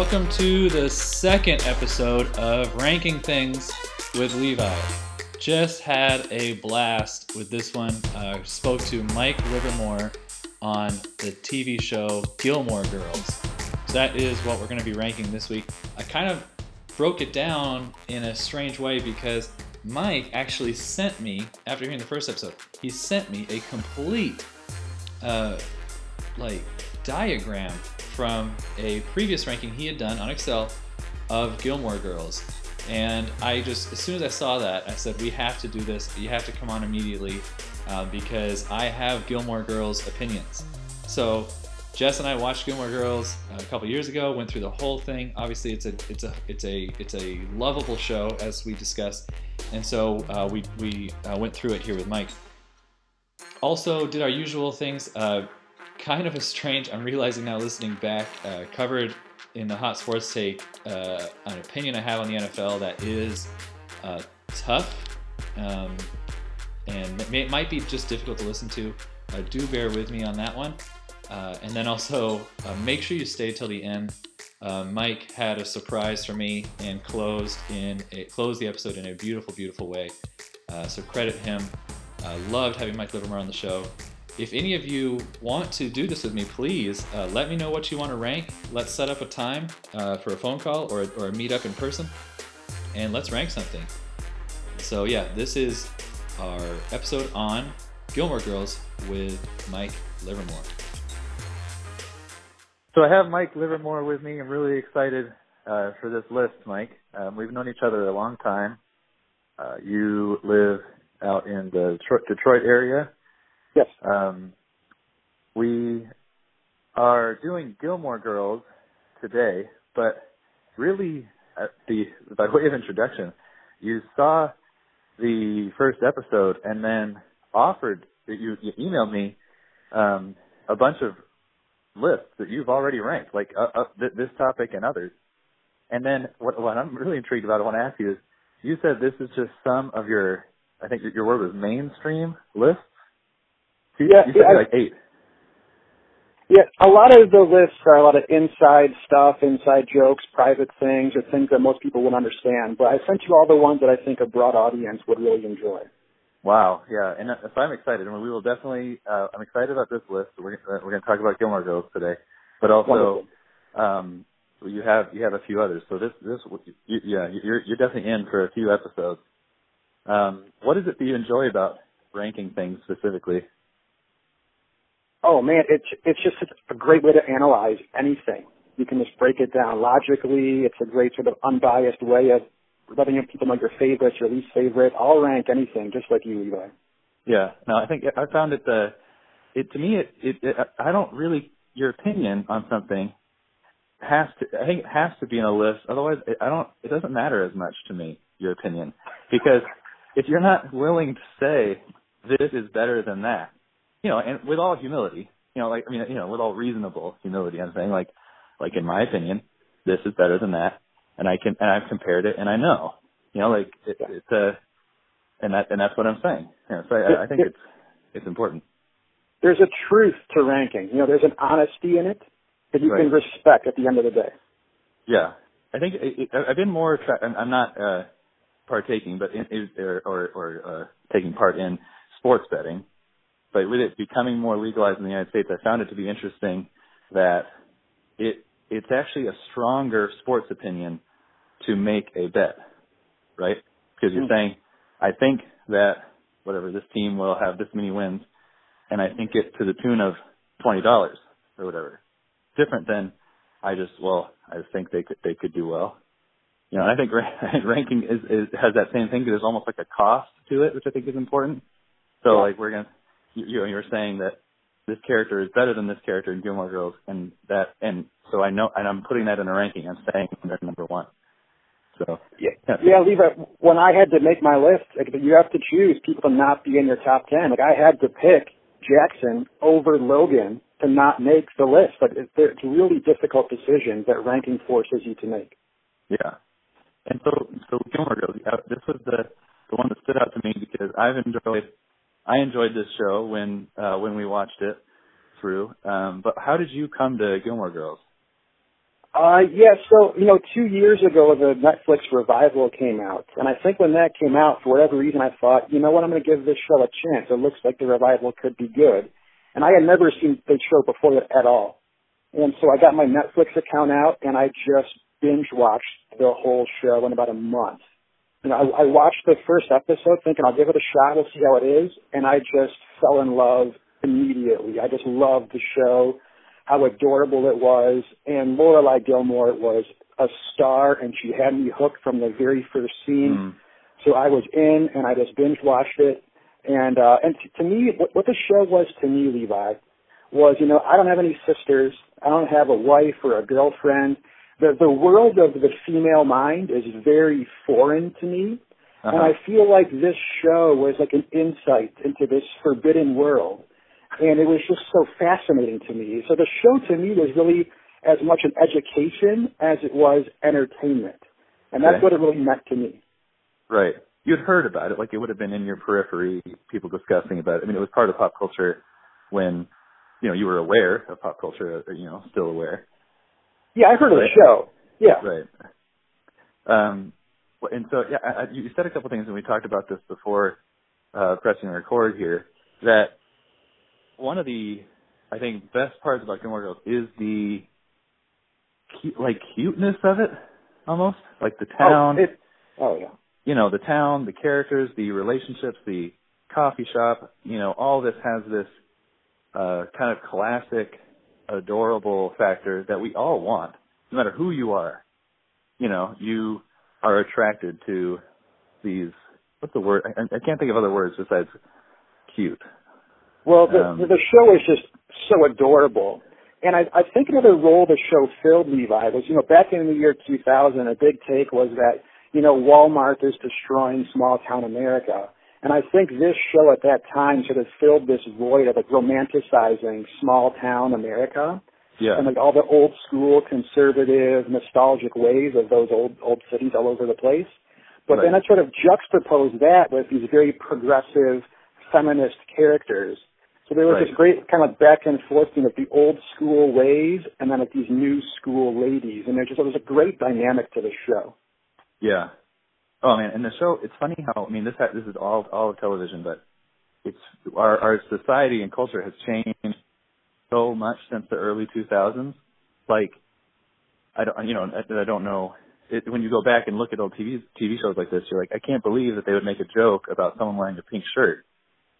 Welcome to the second episode of Ranking Things with Levi. Just had a blast with this one. Uh, spoke to Mike Livermore on the TV show Gilmore Girls. So that is what we're going to be ranking this week. I kind of broke it down in a strange way because Mike actually sent me, after hearing the first episode, he sent me a complete, uh, like, diagram from a previous ranking he had done on Excel of Gilmore Girls. And I just, as soon as I saw that, I said, we have to do this. You have to come on immediately uh, because I have Gilmore Girls opinions. So Jess and I watched Gilmore Girls a couple years ago. Went through the whole thing. Obviously, it's a it's a it's a it's a lovable show as we discussed, and so uh, we we uh, went through it here with Mike. Also, did our usual things. Uh, kind of a strange. I'm realizing now, listening back, uh, covered in the hot sports take uh, an opinion I have on the NFL that is uh, tough, um, and it might be just difficult to listen to. Uh, do bear with me on that one. Uh, and then also uh, make sure you stay till the end. Mike had a surprise for me and closed in it closed the episode in a beautiful, beautiful way. so credit him. Loved having Mike Livermore on the show. If any of you want to do this with me, please uh, let me know what you want to rank. Let's set up a time uh, for a phone call or, or a meet up in person, and let's rank something. So, yeah, this is our episode on Gilmore Girls with Mike Livermore. So, I have Mike Livermore with me. I'm really excited uh, for this list, Mike. Um, we've known each other a long time. Uh, you live out in the Detroit area Yes. Um, we are doing Gilmore Girls today, but really, the by way of introduction, you saw the first episode and then offered you, you emailed me um, a bunch of lists that you've already ranked, like uh, uh, th- this topic and others. And then what, what I'm really intrigued about, I want to ask you is, you said this is just some of your, I think your word was mainstream lists. Yeah, you said yeah, like eight. Yeah, a lot of the lists are a lot of inside stuff, inside jokes, private things, or things that most people wouldn't understand. But I sent you all the ones that I think a broad audience would really enjoy. Wow, yeah, and uh, so I'm excited, and we will definitely. Uh, I'm excited about this list. We're uh, we're going to talk about Gilmore Girls today, but also, um, you have you have a few others. So this this you, yeah, you're you're definitely in for a few episodes. Um, what is it that you enjoy about ranking things specifically? Oh man, it's it's just a great way to analyze anything. You can just break it down logically. It's a great sort of unbiased way of letting people know your favorites, your least favorite. I'll rank anything, just like you, Levi. Yeah, no, I think I found it. The it to me, it, it, it I don't really your opinion on something has to. I think it has to be in a list. Otherwise, it, I don't. It doesn't matter as much to me your opinion because if you're not willing to say this is better than that, you know, and with all humility, you know, like I mean, you know, with all reasonable humility, I'm saying like, like in my opinion, this is better than that, and I can and I've compared it, and I know, you know, like it, it's a, and that and that's what I'm saying. You know, so I, I think it's it's important. There's a truth to ranking. You know, there's an honesty in it that you right. can respect at the end of the day. Yeah, I think it, it, I've been more. I'm, I'm not uh partaking, but in, or or, or uh, taking part in sports betting but with it becoming more legalized in the United States, I found it to be interesting that it it's actually a stronger sports opinion to make a bet, right? Because you're mm-hmm. saying, I think that whatever this team will have this many wins, and I think it to the tune of twenty dollars or whatever. Different than I just well, I think they could they could do well. You know, I think ranking is, is has that same thing there's almost like a cost to it, which I think is important. So yeah. like we're gonna you, you know, you're saying that this character is better than this character in Gilmore Girls, and that, and so I know, and I'm putting that in a ranking. I'm saying they're number one. So yeah, yeah, Levi. When I had to make my list, like, you have to choose people to not be in your top ten. Like I had to pick Jackson over Logan to not make the list. Like it's, it's really difficult decisions that ranking forces you to make. Yeah, and so so Gilmore Girls. This was the the one that stood out to me because I've enjoyed I enjoyed this show when uh, when we watched it through. Um, but how did you come to Gilmore Girls? Uh, yeah, so, you know, two years ago the Netflix revival came out. And I think when that came out, for whatever reason, I thought, you know what, I'm going to give this show a chance. It looks like the revival could be good. And I had never seen the show before that at all. And so I got my Netflix account out and I just binge watched the whole show in about a month. You know, I, I watched the first episode thinking I'll give it a shot, we'll see how it is. And I just fell in love immediately. I just loved the show how adorable it was. And Lorelai Gilmore was a star, and she had me hooked from the very first scene. Mm. So I was in, and I just binge watched it. And uh, and t- to me, what, what the show was to me, Levi, was you know I don't have any sisters, I don't have a wife or a girlfriend. The the world of the female mind is very foreign to me. Uh-huh. And I feel like this show was like an insight into this forbidden world and it was just so fascinating to me. So the show to me was really as much an education as it was entertainment, and that's okay. what it really meant to me. Right. You'd heard about it, like it would have been in your periphery, people discussing about it. I mean, it was part of pop culture when, you know, you were aware of pop culture, you know, still aware. Yeah, I've heard right. of the show. Yeah. Right. Um, and so, yeah, I, you said a couple things, and we talked about this before uh, pressing the record here. That one of the I think best parts about Gilmore Girls is the cute, like cuteness of it, almost like the town. Oh, it, oh yeah. You know the town, the characters, the relationships, the coffee shop. You know all this has this uh, kind of classic, adorable factor that we all want, no matter who you are. You know you are attracted to these. What's the word? I, I can't think of other words besides cute. Well, the, um, the show is just so adorable. And I, I think another role the show filled, Levi, was, you know, back in the year 2000, a big take was that, you know, Walmart is destroying small town America. And I think this show at that time sort of filled this void of like romanticizing small town America. Yeah. And like all the old school conservative nostalgic ways of those old old cities all over the place. But right. then I sort of juxtaposed that with these very progressive feminist characters so there was right. this great kind of back and forth between like the old school ways and then like these new school ladies, and there just there was a great dynamic to the show. Yeah. Oh man, and the show it's funny how I mean this this is all all of television, but it's our our society and culture has changed so much since the early 2000s. Like I don't you know I, I don't know it, when you go back and look at old TV TV shows like this, you're like I can't believe that they would make a joke about someone wearing a pink shirt.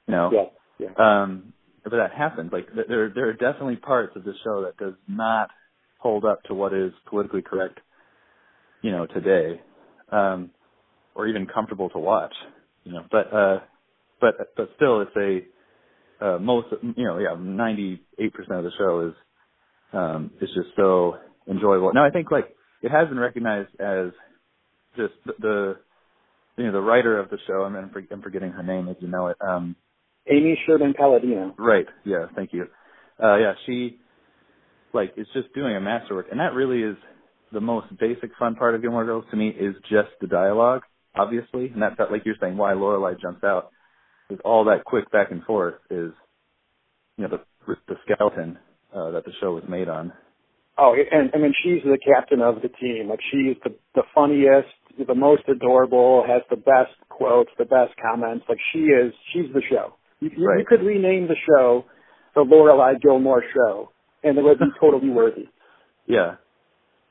You know. Yeah. Yeah. Um, but that happens. Like there, there are definitely parts of the show that does not hold up to what is politically correct, you know, today, um, or even comfortable to watch, you know. But, uh, but, but still, it's a uh, most, you know, yeah, ninety eight percent of the show is, um, is just so enjoyable. Now, I think like it has been recognized as just the, the you know, the writer of the show. I'm, I'm forgetting her name, if you know it. Um, Amy Sherman Palladino. Right. Yeah. Thank you. Uh, yeah, she like is just doing a masterwork, and that really is the most basic fun part of Gilmore Girls to me is just the dialogue, obviously, and that's like you're saying why Lorelai jumps out is all that quick back and forth is you know the the skeleton uh, that the show was made on. Oh, and I mean she's the captain of the team. Like she's the the funniest, the most adorable, has the best quotes, the best comments. Like she is, she's the show. You, you, right. you could rename the show the Lorelai Gilmore Show, and it would be totally worthy. Yeah,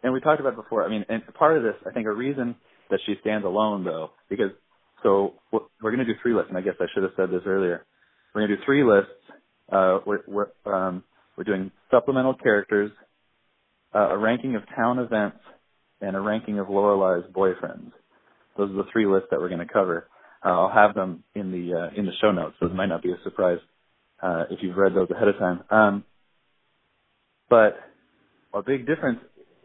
and we talked about it before. I mean, and part of this, I think, a reason that she stands alone, though, because so we're going to do three lists, and I guess I should have said this earlier. We're going to do three lists. Uh, we're we're, um, we're doing supplemental characters, uh, a ranking of town events, and a ranking of Lorelai's boyfriends. Those are the three lists that we're going to cover. Uh, I'll have them in the uh, in the show notes, so it might not be a surprise uh, if you've read those ahead of time. Um, but a big difference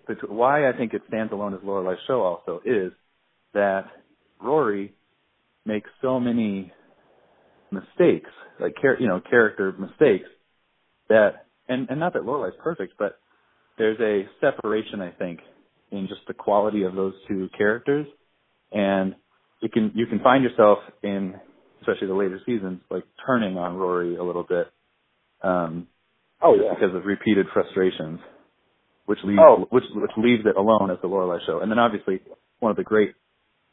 between why I think it stands alone as Lorelai's show also is that Rory makes so many mistakes, like char- you know character mistakes that, and and not that Lorelai's perfect, but there's a separation I think in just the quality of those two characters, and you can you can find yourself in especially the later seasons like turning on Rory a little bit. Um oh yeah. because of repeated frustrations. which leaves Oh. which which leaves it alone as the Lorelai show. And then obviously one of the great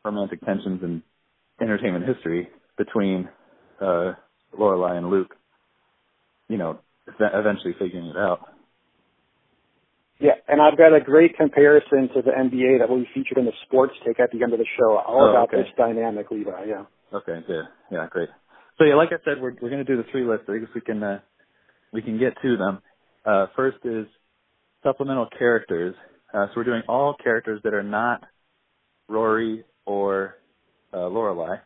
romantic tensions in entertainment history between uh Lorelai and Luke. You know, eventually figuring it out. Yeah, and I've got a great comparison to the NBA that will be featured in the sports take at the end of the show, all Oh, about okay. this dynamic, Levi. Yeah. Okay, yeah, yeah, great. So yeah, like I said, we're we're gonna do the three lists. I guess we can uh, we can get to them. Uh, first is supplemental characters. Uh, so we're doing all characters that are not Rory or uh, Lorelai.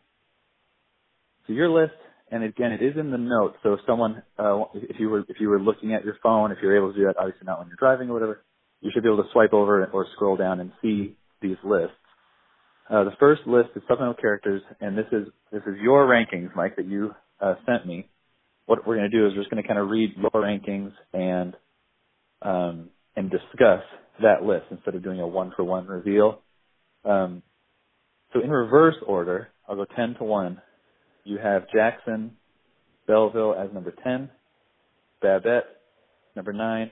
So your list, and again, it is in the notes. So if someone, uh, if you were if you were looking at your phone, if you're able to do that, obviously not when you're driving or whatever, you should be able to swipe over or scroll down and see these lists. Uh, the first list is supplemental characters, and this is this is your rankings, Mike, that you uh, sent me. What we're going to do is we're just going to kind of read your rankings and um, and discuss that list instead of doing a one for one reveal. Um, so in reverse order, I'll go ten to one. You have Jackson Belleville as number ten, Babette number nine,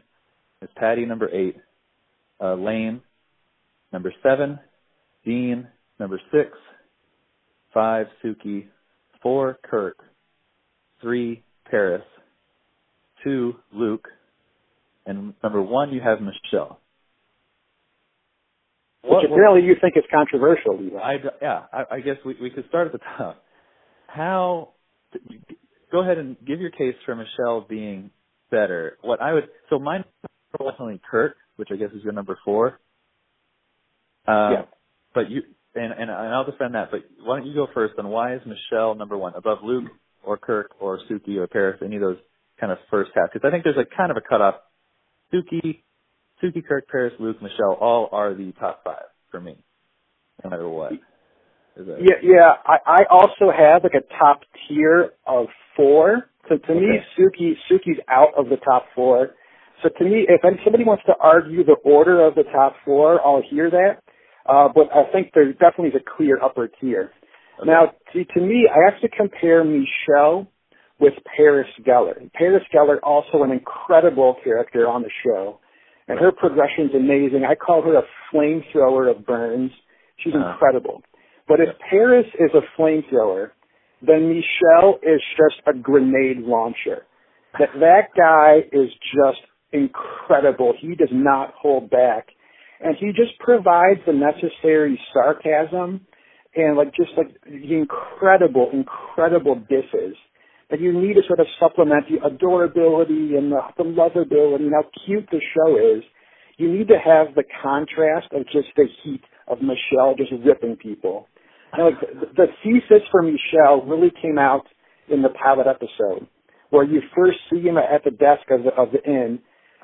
Miss Patty number eight, uh, Lane number seven, Dean number six, five Sookie, four Kirk, three Paris, two Luke, and number one you have Michel. Which apparently you think is controversial, Levi. I, yeah, I, I guess we, we could start at the top. How? Go ahead and give your case for Michel being better. What I would so mine was definitely Kirk, which I guess is your number four. Uh, Yeah. But you and, and and I'll defend that. But why don't you go first? On why is Michel number one above Luke or Kirk or Sookie or Paris? Any of those kind of first half? Because I think there's a kind of a cutoff. Sookie, Sookie, Kirk, Paris, Luke, Michel, all are the top five for me, no matter what. Yeah, yeah. I, I also have like a top tier of four. So to me, Sookie Sookie's out of the top four. So to me, if somebody wants to argue the order of the top four, I'll hear that. Uh, but I think there definitely is a clear upper tier. Okay. Now, see, to me, I have to compare Michel with Paris Geller. Paris Geller, also an incredible character on the show, and her progression's amazing. I call her a flamethrower of burns. She's Uh-huh. incredible. But if Paris is a flamethrower, then Michel is just a grenade launcher. That that guy is just incredible. He does not hold back, and he just provides the necessary sarcasm and like just like the incredible, incredible disses that you need to sort of supplement the adorability and the, the lovability and how cute the show is. You need to have the contrast of just the heat of Michel just ripping people. And like the, the thesis for Michel really came out in the pilot episode, where you first see him at the desk of the, of the inn,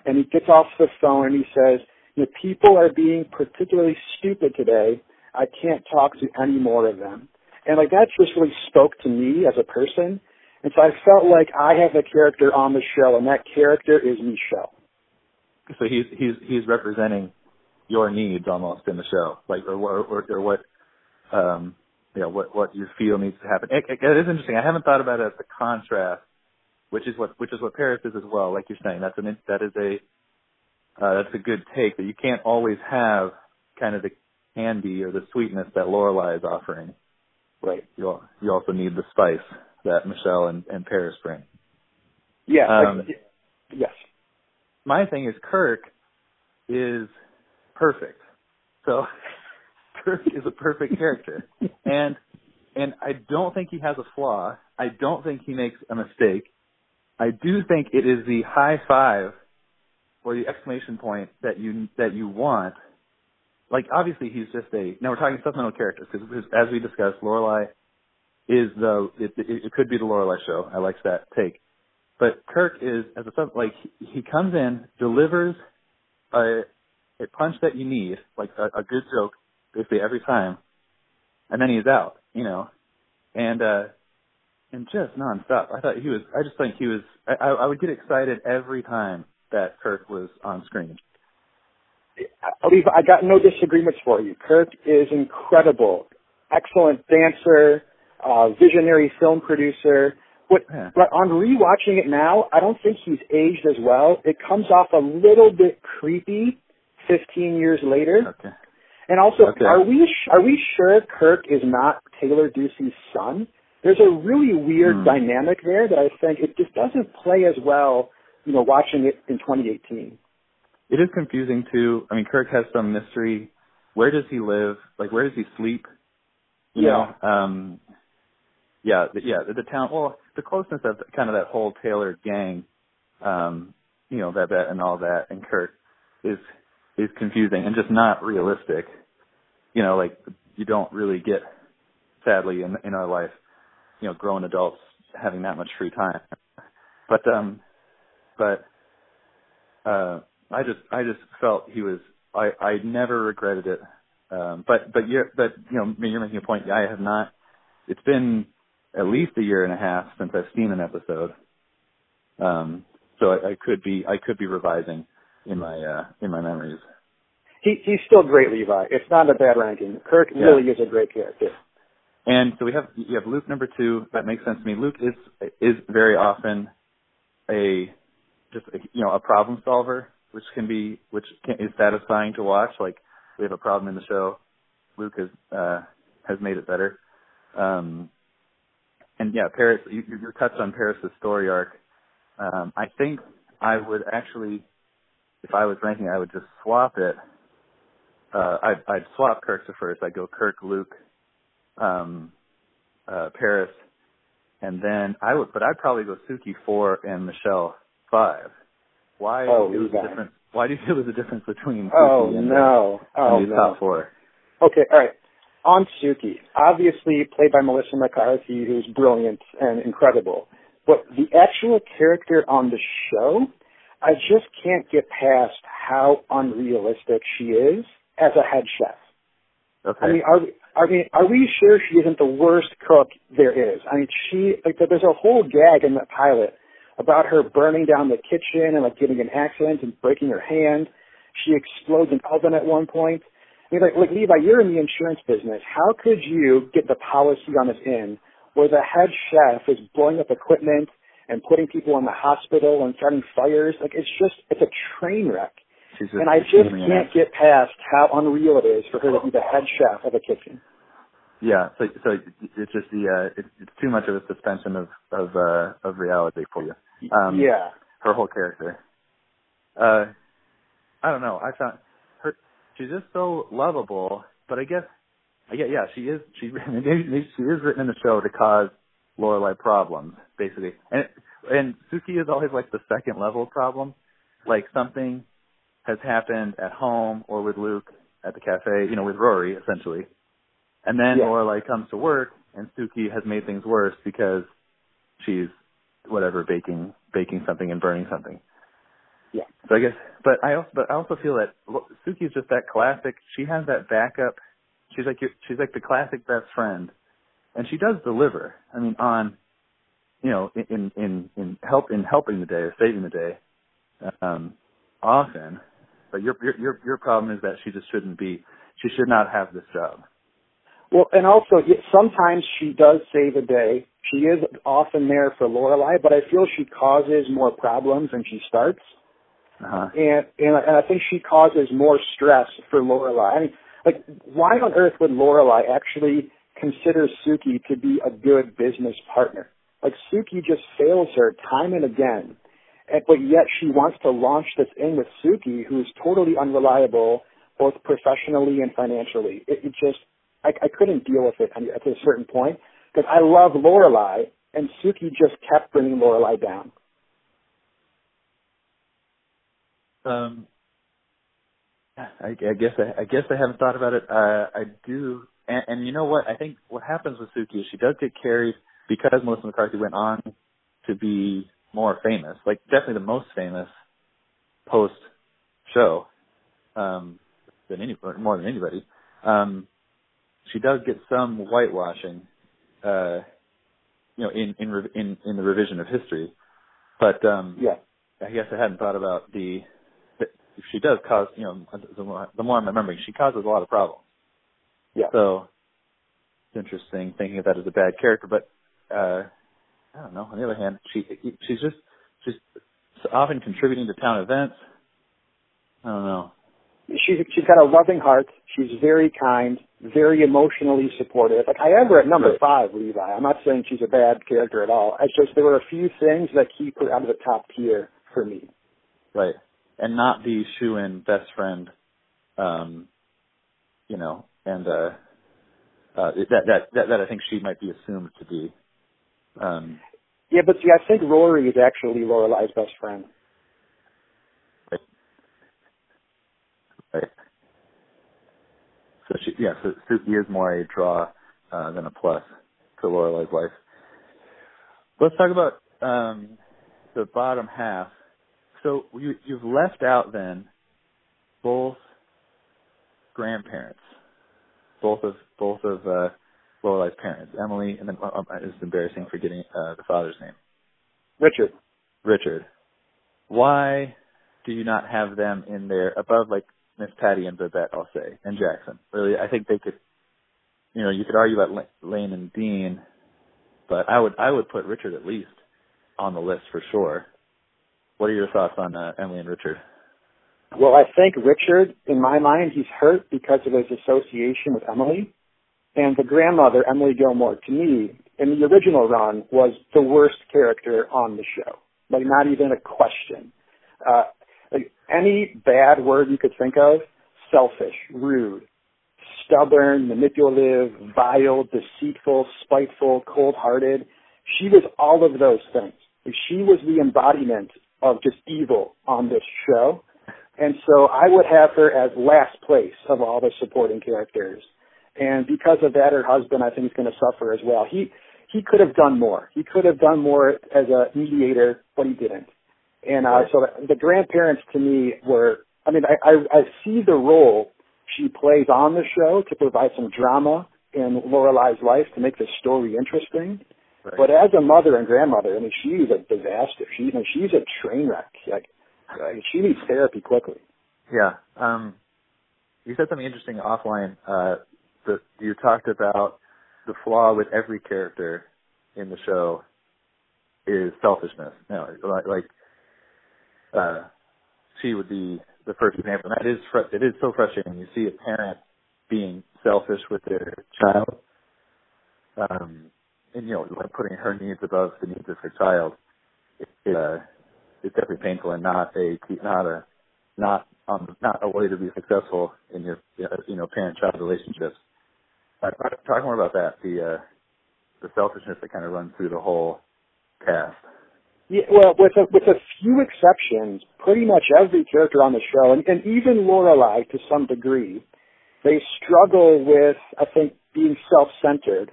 and he gets off the phone and he says, "The people are being particularly stupid today. I can't talk to any more of them." And like that just really spoke to me as a person, and so I felt like I have a character on the show, and that character is Michel. so he's he's he's representing your needs almost in the show, like or or, or, or what um you know what what you feel needs to happen. It, it, it is interesting. I haven't thought about it as the contrast, which is what which is what Paris is as well. Like you're saying, that's an that is a uh, that's a good take that you can't always have kind of the candy or the sweetness that Lorelai is offering. Right. You you also need the spice that Michel and, and Paris bring. Yeah. Um, like, yes. my thing is Kirk is perfect. So Kirk is a perfect character. And and I don't think he has a flaw. I don't think he makes a mistake. I do think it is the high five or the exclamation point that you that you want. Like obviously he's just a now we're talking supplemental characters because as we discussed, Lorelai is the it, it, it could be the Lorelai show. I like that take. But Kirk is as a sub like he- comes in, delivers a a punch that you need, like a, a good joke, basically every time, and then he's out, you know, and uh and just nonstop. I thought he was. I just think he was. I, I would get excited every time that Kirk was on screen. Believe I got no disagreements for you. Kirk is incredible, excellent dancer, uh, visionary film producer. What, Yeah. but on rewatching it now, I don't think he's aged as well. It comes off a little bit creepy 15 years later. Okay. And also, Okay. are we are we sure Kirk is not Taylor Doose's son? There's a really weird Hmm. dynamic there that I think it just doesn't play as well, you know, watching it in 2018. It is confusing too. I mean, Kirk has some mystery. Where does he live? Like, where does he sleep? You Yeah. know, um, yeah, the, yeah, the, the town. Well, the closeness of kind of that whole Taylor gang, um, you know, that that and all that, and Kirk is is confusing and just not realistic. You know, like you don't really get, sadly, in in our life, you know, grown adults having that much free time. But um, but uh, I just I just felt he was I I never regretted it. Um, but but you're but you know you're making a point. I have not. It's been at least a year and a half since I've seen an episode. Um, so I, I could be I could be revising in my uh, in my memories. He he's still great, Levi. It's not a bad ranking. Kirk Yeah. really is a great character. And so we have you have Luke number two. That makes sense to me. Luke is is very often a just a, you know a problem solver, which can be which can, is satisfying to watch. Like we have a problem in the show, Luke has uh, has made it better. Um, and yeah, Paris, you, you touched on Paris's story arc. Um, I think I would actually, if I was ranking, I would just swap it. Uh, I'd, I'd swap Kirk to first. I'd go Kirk, Luke, um, uh, Paris, and then I would, but I'd probably go Sookie four and Michel five. Why Oh, feel difference? Why do you feel there's a difference between Sookie Oh and, no! uh, Oh and these no! top four? Okay, all right. On Sookie, obviously played by Melissa McCarthy, who's brilliant and incredible. But the actual character on the show, I just can't get past how unrealistic she is as a head chef. Okay. I mean, are we, I mean, are we sure she isn't the worst cook there is? I mean, she like there's a whole gag in the pilot about her burning down the kitchen and like getting an accident and breaking her hand. She explodes an oven at one point. Mean, like, like Levi, you're in the insurance business. How could you get the policy on this inn where the head chef is blowing up equipment and putting people in the hospital and starting fires? Like, it's just, it's a train wreck. She's And I just can't get past how unreal it is for her to be the head chef of a kitchen. Yeah, so so it's just the uh, it's, it's too much of a suspension of of uh, of reality for you. Um, yeah. her whole character. Uh, I don't know. I found. She's just so lovable, but I guess, I guess, yeah, she is. She maybe, maybe she is written in the show to cause Lorelai problems, basically. And and Sookie is always like the second level problem, like something has happened at home or with Luke at the cafe, you know, with Rory essentially, and then Yeah. Lorelai comes to work and Sookie has made things worse because she's whatever baking baking something and burning something. Yeah. So I guess, but I also, but I also feel that Sookie's just that classic. She has that backup. She's like your, she's like the classic best friend, and she does deliver. I mean, on, you know, in in in help in helping the day or saving the day, um, often. But your your your problem is that she just shouldn't be. She should not have this job. Well, and also sometimes she does save a day. She is often there for Lorelai, but I feel she causes more problems than she starts, Uh-huh. and and, I- and I think she causes more stress for Lorelai. I mean, like, why on earth would Lorelai actually consider Sookie to be a good business partner? Like, Sookie just fails her time and again, and, but yet she wants to launch this inn with Sookie, who's totally unreliable, both professionally and financially. It, it just I, I couldn't deal with it at a certain point because I love Lorelai, and Sookie just kept bringing Lorelai down. Um, I, I guess I, I guess I haven't thought about it. Uh, I do, and, and you know what? I think what happens with Sookie is she does get carried because Melissa McCarthy went on to be more famous, like definitely the most famous post show um, than any more than anybody. Um, she does get some whitewashing, uh, you know, in in in in the revision of history, but um, Yeah. I guess I hadn't thought about the. She does cause, you know, the more, the more I'm remembering, she causes a lot of problems. Yeah. So it's interesting thinking of that as a bad character, but uh I don't know. On the other hand, she she's just she's often contributing to town events. I don't know. she's she's got a loving heart. She's very kind, very emotionally supportive. Like I have her at number Right. five, Levi. I'm not saying she's a bad character at all. It's just there were a few things that keep her out of the top tier for me. Right. And not the shoe in best friend um you know, and uh uh that that that that I think she might be assumed to be. Um Yeah, but see, I think Rory is actually Lorelai's best friend. right. So she yeah, so Sookie is more a draw uh than a plus to Lorelai's life. Let's talk about um the bottom half. So you you've left out then both grandparents, both of both of uh, Lorelai's parents, Emily, and then uh, it's embarrassing forgetting uh, the father's name, Richard. Richard. Why do you not have them in there above like Miss Patty and Babette? I'll say and Jackson. Really, I think they could. You know, you could argue about Lane and Dean, but I would I would put Richard at least on the list for sure. What are your thoughts on uh, Emily and Richard? Well, I think Richard, in my mind, he's hurt because of his association with Emily. And the grandmother, Emily Gilmore, to me, in the original run, was the worst character on the show. Like, not even a question. Uh, like, any bad word you could think of, selfish, rude, stubborn, manipulative, vile, deceitful, spiteful, cold-hearted. She was all of those things. She was the embodiment of just evil on this show. And so I would have her as last place of all the supporting characters. And because of that, her husband, I think, is going to suffer as well. He he could have done more. He could have done more as a mediator, but he didn't. And uh, so the, grandparents, to me, were. I mean, I, I I see the role she plays on the show to provide some drama in Lorelai's life to make the story interesting. Right. But as a mother and grandmother, I mean, she's a disaster. She, I mean, she's a train wreck. Like, like, she needs therapy quickly. Yeah. Um, you said something interesting offline. Uh, that you talked about the flaw with every character in the show is selfishness. No, like, like uh, she would be the first example. And that is fr- it is so frustrating. You see a parent being selfish with their child, um, and you know, like putting her needs above the needs of her child. It, it, uh, it's definitely painful and not a not a not um not a way to be successful in your you know parent child relationships. Uh, talk more about that the uh, the selfishness that kind of runs through the whole cast. Yeah, well, with a, with a few exceptions, pretty much every character on the show, and, and even Lorelai to some degree, they struggle with, I think, being self-centered,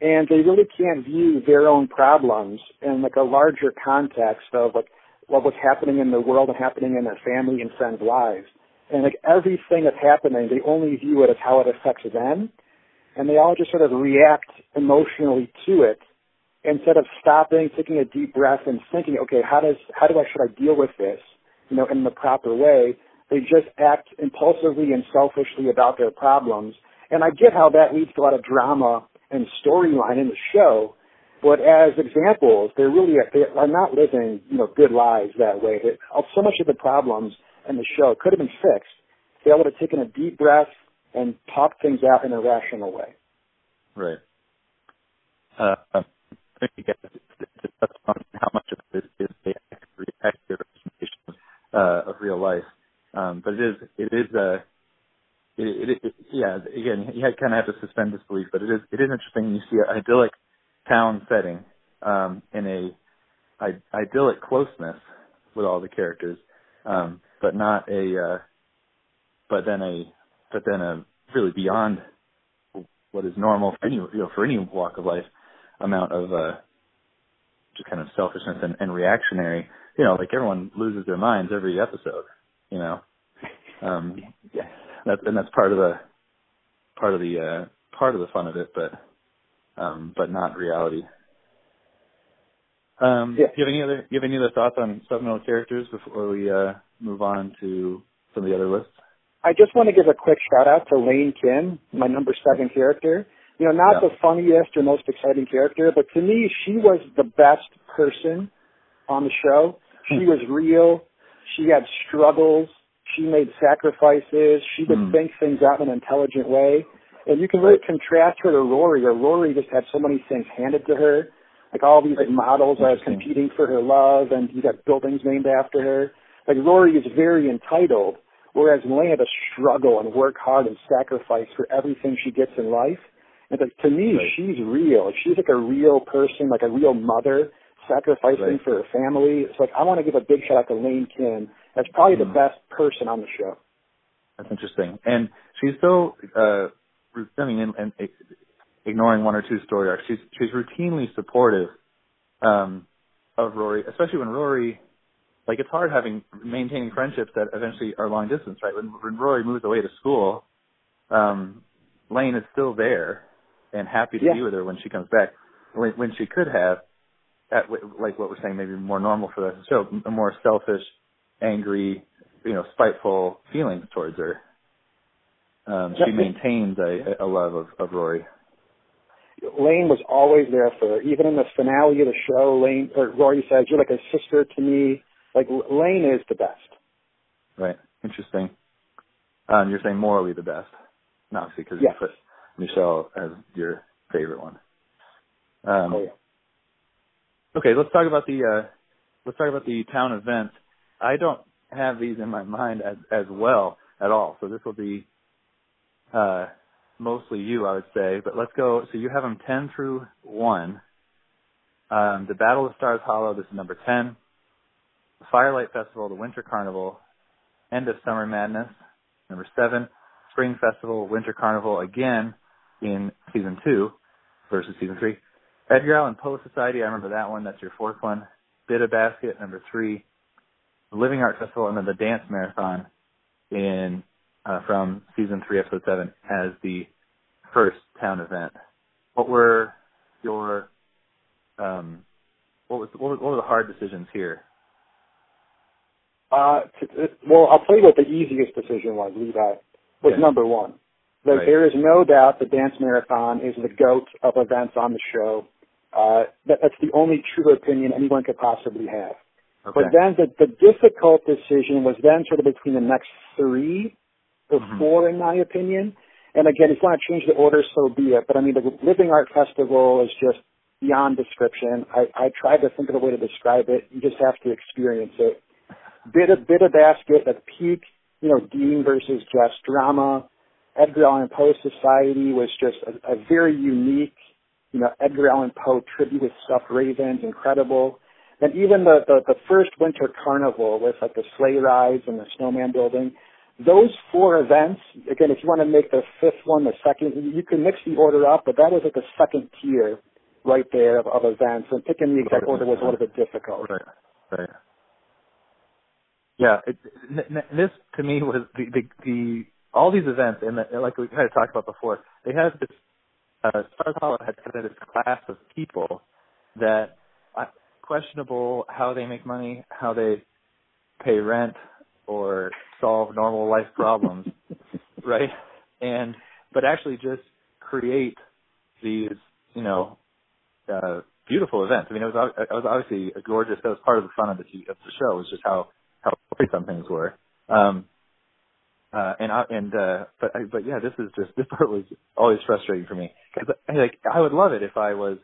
and they really can't view their own problems in like a larger context of like what was happening in the world and happening in their family and friends' lives. And like everything that's happening, they only view it as how it affects them, and they all just sort of react emotionally to it instead of stopping, taking a deep breath and thinking, okay, how does how do I should I deal with this, you know, in the proper way? They just act impulsively and selfishly about their problems. And I get how that leads to a lot of drama and storyline in the show, but as examples, they're really they are not living, you know, good lives that way. They, so much of the problems in the show could have been fixed. They would have taken a deep breath and talked things out in a rational way. Right. Uh, you guys touch on how much of this is the accurate representation uh, of real life, um, but it is it is uh, it, it, it, yeah again you kind of have to suspend disbelief, but it is it is interesting. You see an idyllic town setting um, in a I- idyllic closeness with all the characters, um, but not a uh, but then a but then a really beyond what is normal for any you know for any walk of life amount of uh just kind of selfishness and, and reactionary you know like everyone loses their minds every episode you know um Yeah. That's and that's part of the part of the uh part of the fun of it but um but not reality um Yeah. do you have any other do you have any other thoughts on supplemental characters before we uh move on to some of the other lists I just want to give a quick shout out to Lane Kim, my number seven character. You know, not Yeah. the funniest or most exciting character, but to me, she was the best person on the show. She was real. She had struggles. She made sacrifices. She would Hmm. think things out in an intelligent way. And you can really contrast her to Rory, or Rory just had so many things handed to her. Like all these like, models are competing for her love, and you got buildings named after her. Like Rory is very entitled, whereas Lane had to struggle and work hard and sacrifice for everything she gets in life. And like, to me, Right. she's real. She's like a real person, like a real mother, sacrificing Right. for her family. It's like I want to give a big shout out to Lane Kim. That's probably the Hmm. best person on the show. That's interesting. And she's so, uh, I mean, and, and ignoring one or two story arcs, she's she's routinely supportive um, of Rory, especially when Rory, like it's hard having maintaining friendships that eventually are long distance, right? When when Rory moves away to school, um, Lane is still there and happy to Yeah. be with her when she comes back. When, when she could have, at like what we're saying, maybe more normal for the the show, a more selfish, angry, you know, spiteful feelings towards her. Um, she maintains a, a love of, of Rory. Lane was always there for her. Even in the finale of the show, Lane or Rory says, "You're like a sister to me." Like Lane is the best. Right. Interesting. Um, you're saying morally the best, not obviously because Yes. you put Michel as your favorite one. Um, Oh yeah. Okay, let's talk about the uh, let's talk about the town events. I don't have these in my mind as as well at all, so this will be uh, mostly you, I would say. But let's go. So you have them ten through one. Um, the Battle of Stars Hollow. This is number ten. The Firelight Festival, the Winter Carnival, End of Summer Madness, number seven. Spring Festival, Winter Carnival again in season two versus season three. Edgar Allan Poe Society, I remember that one. That's your fourth one. Bid-a-Basket, number three. The Living Art Festival, and then the Dance Marathon in uh, from season three, episode seven, as the first town event. What were your um, what was what, was, what were the hard decisions here? Uh, t- t- well, I'll tell you what the easiest decision was. Levi was Okay. number one. Right. There is no doubt the dance marathon is the goat of events on the show. Uh, that, that's the only true opinion anyone could possibly have. Okay. But then the, the difficult decision was then sort of between the next three or Mhm. four, in my opinion. And again, if you want to change the order, so be it. But I mean, the Living Art Festival is just beyond description. I, I tried to think of a way to describe it. You just have to experience it. Bit of bid-a-basket at peak, you know, Dean versus Jess drama. Edgar Allan Poe Society was just a, a very unique, you know, Edgar Allan Poe tribute with stuffed ravens, incredible. And even the, the, the first winter carnival with like the sleigh rides and the snowman building, those four events, again, if you want to make the fifth one the second, you can mix the order up, but that was like the second tier right there of, of events. And picking the exact order was a little bit difficult. Right. Right. Yeah, it, n- n- this to me was the the, the all these events, and the, like we kind of talked about before, they have this uh, Stars Hollow had kind of this class of people that uh, questionable how they make money, how they pay rent, or solve normal life problems, right? And but actually just create these, you know, uh, beautiful events. I mean, it was it was obviously a gorgeous. That was part of the fun of the of the show was just how how great some things were. Um, uh, and I, and uh, but I, but yeah, this is just this part was always frustrating for me because like I would love it if I was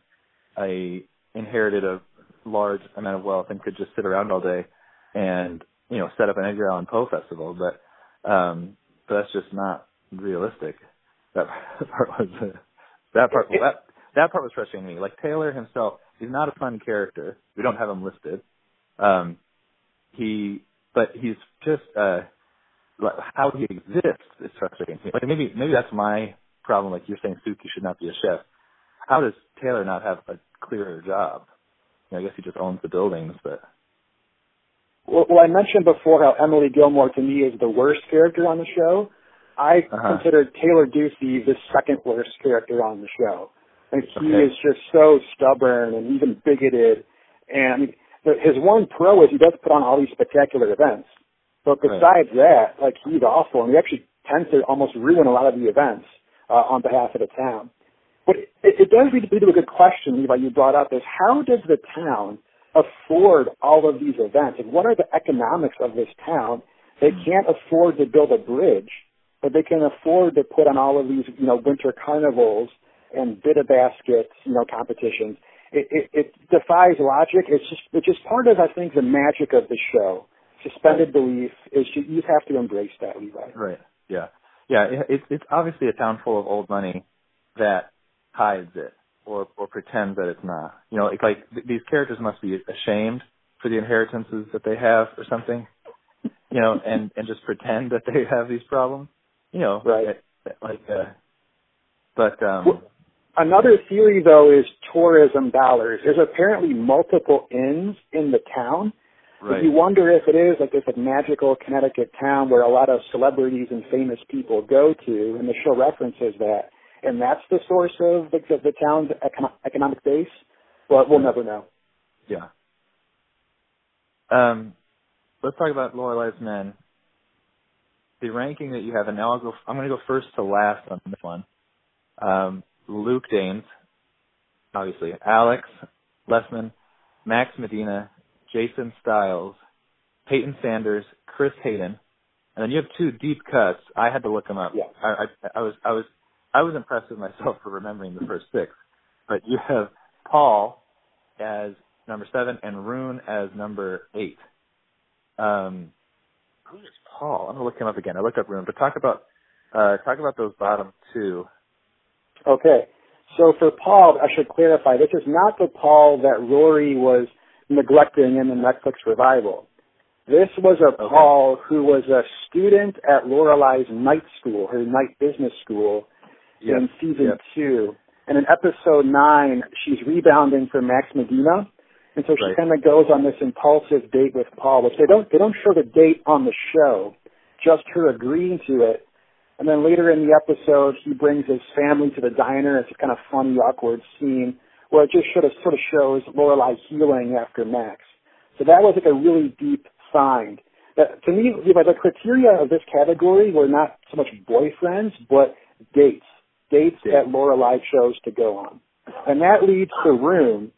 a inherited a large amount of wealth and could just sit around all day and you know set up an Edgar Allan Poe festival, but um, but that's just not realistic. That part was uh, that part that that part was frustrating to me. Like Taylor himself, he's not a fun character. We don't have him listed. Um, he, but he's just uh, like, how he exists is frustrating. to me. Like maybe maybe that's my problem. Like you're saying, Sookie should not be a chef. How does Taylor not have a clearer job? I guess he just owns the buildings, but Well, well, I mentioned before how Emily Gilmore to me is the worst character on the show. I Uh-huh. consider Taylor Ducey the second worst character on the show. Like he Okay. is just so stubborn and even bigoted. And I mean, his one pro is he does put on all these spectacular events. But Right. besides that, like he's awful, and he actually tends to almost ruin a lot of the events uh, on behalf of the town. But it, it does lead to a good question, Levi, you brought up is how does the town afford all of these events? And what are the economics of this town They mm-hmm. can't afford to build a bridge, but they can afford to put on all of these, you know, winter carnivals and bid-a-baskets, you know, competitions. It, it, it defies logic. It's just, it's just part of, I think, the magic of the show. Suspended belief is you, you have to embrace that, Levi. Right. Yeah. Yeah. It, it's obviously a town full of old money that hides it or or pretends that it's not. You know, like, like th- these characters must be ashamed for the inheritances that they have or something. You know, and and just pretend that they have these problems. You know, Right. Like, uh, but um, Well, Another theory, though, is tourism dollars. There's apparently multiple inns in the town. right. But you wonder if it is like this like magical Connecticut town where a lot of celebrities and famous people go to, and the show references that, and that's the source of the, the, the town's econo- economic base. But we'll never know. Yeah. Um, let's talk about Lorelai's men. The ranking that you have, and now I'll go. I'm going to go first to last on this one. Um, Luke Danes, obviously. Alex Lessman, Max Medina, Jason Stiles, Peyton Sanders, Chris Hayden, and then you have two deep cuts. I had to look them up. Yeah. I, I, I was I was I was impressed with myself for remembering the first six. But you have Paul as number seven and Rune as number eight. Um, who is Paul? I'm gonna look him up again. I looked up Rune, but talk about uh, talk about those bottom two. Okay. So for Paul, I should clarify, this is not the Paul that Rory was neglecting in the Netflix revival. This was a Okay. Paul who was a student at Lorelai's night school, her night business school, in season Yep. two. And in episode nine, she's rebounding for Max Medina. And so she Right. kind of goes on this impulsive date with Paul, which they don't, they don't show the date on the show, just her agreeing to it. And then later in the episode, he brings his family to the diner. It's a kind of funny, awkward scene where it just sort of, sort of shows Lorelai healing after Max. So that was like a really deep sign. That, to me, the criteria of this category were not so much boyfriends, but dates. Dates that Lorelai chose to go on. And that leads to Rune.